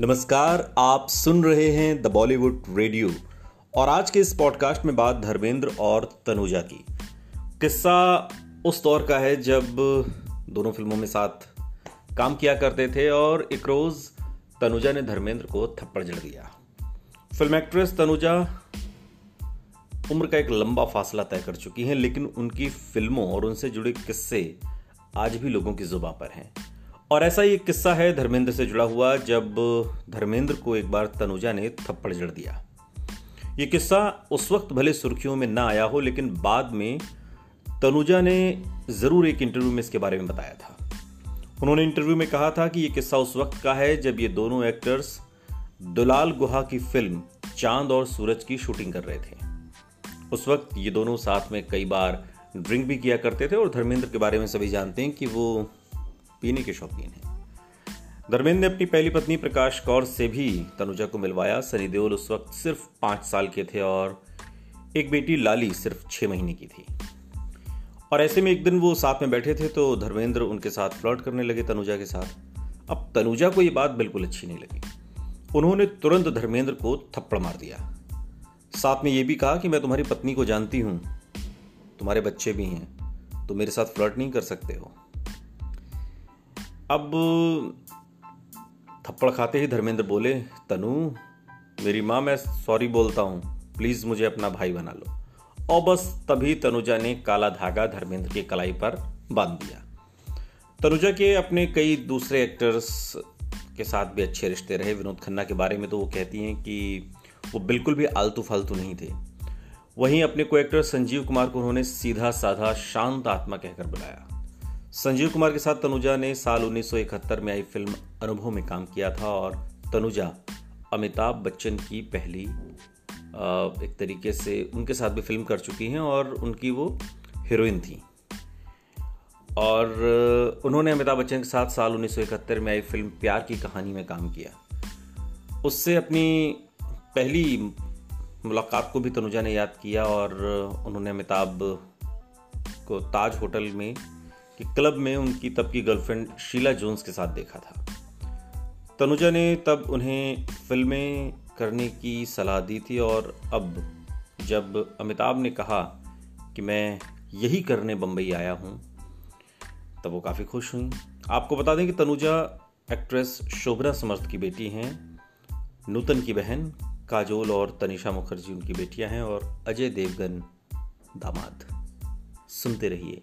नमस्कार, आप सुन रहे हैं द बॉलीवुड रेडियो और आज के इस पॉडकास्ट में बात धर्मेंद्र और तनुजा की। किस्सा उस दौर का है जब दोनों फ़िल्मों में साथ काम किया करते थे और एक रोज तनुजा ने धर्मेंद्र को थप्पड़ जड़ दिया। फ़िल्म एक्ट्रेस तनुजा उम्र का एक लंबा फासला तय कर चुकी हैं, लेकिन उनकी फ़िल्मों और उनसे जुड़े किस्से आज भी लोगों की जुबा पर हैं। और ऐसा ही एक किस्सा है धर्मेंद्र से जुड़ा हुआ, जब धर्मेंद्र को एक बार तनुजा ने थप्पड़ जड़ दिया। ये किस्सा उस वक्त भले सुर्खियों में ना आया हो, लेकिन बाद में तनुजा ने ज़रूर एक इंटरव्यू में इसके बारे में बताया था। उन्होंने इंटरव्यू में कहा था कि ये किस्सा उस वक्त का है जब ये दोनों एक्टर्स दुलाल गुहा की फ़िल्म चाँद और सूरज की शूटिंग कर रहे थे। उस वक्त ये दोनों साथ में कई बार ड्रिंक भी किया करते थे और धर्मेंद्र के बारे में सभी जानते हैं कि वो पीने के शौकीन हैं। धर्मेंद्र ने अपनी पहली पत्नी प्रकाश कौर से भी तनुजा को मिलवाया। सनी देओल उस वक्त सिर्फ़ पाँच साल के थे और एक बेटी लाली सिर्फ़ छह महीने की थी। और ऐसे में एक दिन वो साथ में बैठे थे तो धर्मेंद्र उनके साथ फ्लर्ट करने लगे तनुजा के साथ। अब तनुजा को ये बात बिल्कुल अच्छी नहीं लगी। उन्होंने तुरंत धर्मेंद्र को थप्पड़ मार दिया। साथ में ये भी कहा कि मैं तुम्हारी पत्नी को जानती हूँ। तुम्हारे बच्चे भी हैं तो मेरे साथ फ्लर्ट नहीं कर सकते हो। अब थप्पड़ खाते ही धर्मेंद्र बोले, तनु, मेरी माँ, मैं सॉरी बोलता हूँ। प्लीज़ मुझे अपना भाई बना लो। और बस तभी तनुजा ने काला धागा धर्मेंद्र की कलाई पर बाँध दिया। तनुजा के अपने कई दूसरे एक्टर्स के साथ भी अच्छे रिश्ते रहे। विनोद खन्ना के बारे में तो वो कहती हैं कि वो बिल्कुल भी आलतू फालतू नहीं थे। वहीं अपने को एक्टर संजीव कुमार को उन्होंने सीधा साधा शांत आत्मा कहकर बुलाया। संजीव कुमार के साथ तनुजा ने साल 1971 में आई फ़िल्म अनुभव में काम किया था और तनुजा अमिताभ बच्चन की पहली एक तरीके से उनके साथ भी फ़िल्म कर चुकी हैं और उनकी वो हीरोइन थी। और उन्होंने अमिताभ बच्चन के साथ साल 1971 में आई फ़िल्म प्यार की कहानी में काम किया। उससे अपनी पहली मुलाकात को भी तनुजा ने याद किया और उन्होंने अमिताभ को ताज होटल में कि क्लब में उनकी तब की गर्लफ्रेंड शीला जोन्स के साथ देखा था। तनुजा ने तब उन्हें फ़िल्में करने की सलाह दी थी और अब जब अमिताभ ने कहा कि मैं यही करने बम्बई आया हूँ, तब वो काफ़ी खुश हुई। आपको बता दें कि तनुजा एक्ट्रेस शोभना समर्थ की बेटी हैं, नूतन की बहन काजोल और तनिषा मुखर्जी उनकी बेटियाँ हैं और अजय देवगन दामाद। सुनते रहिए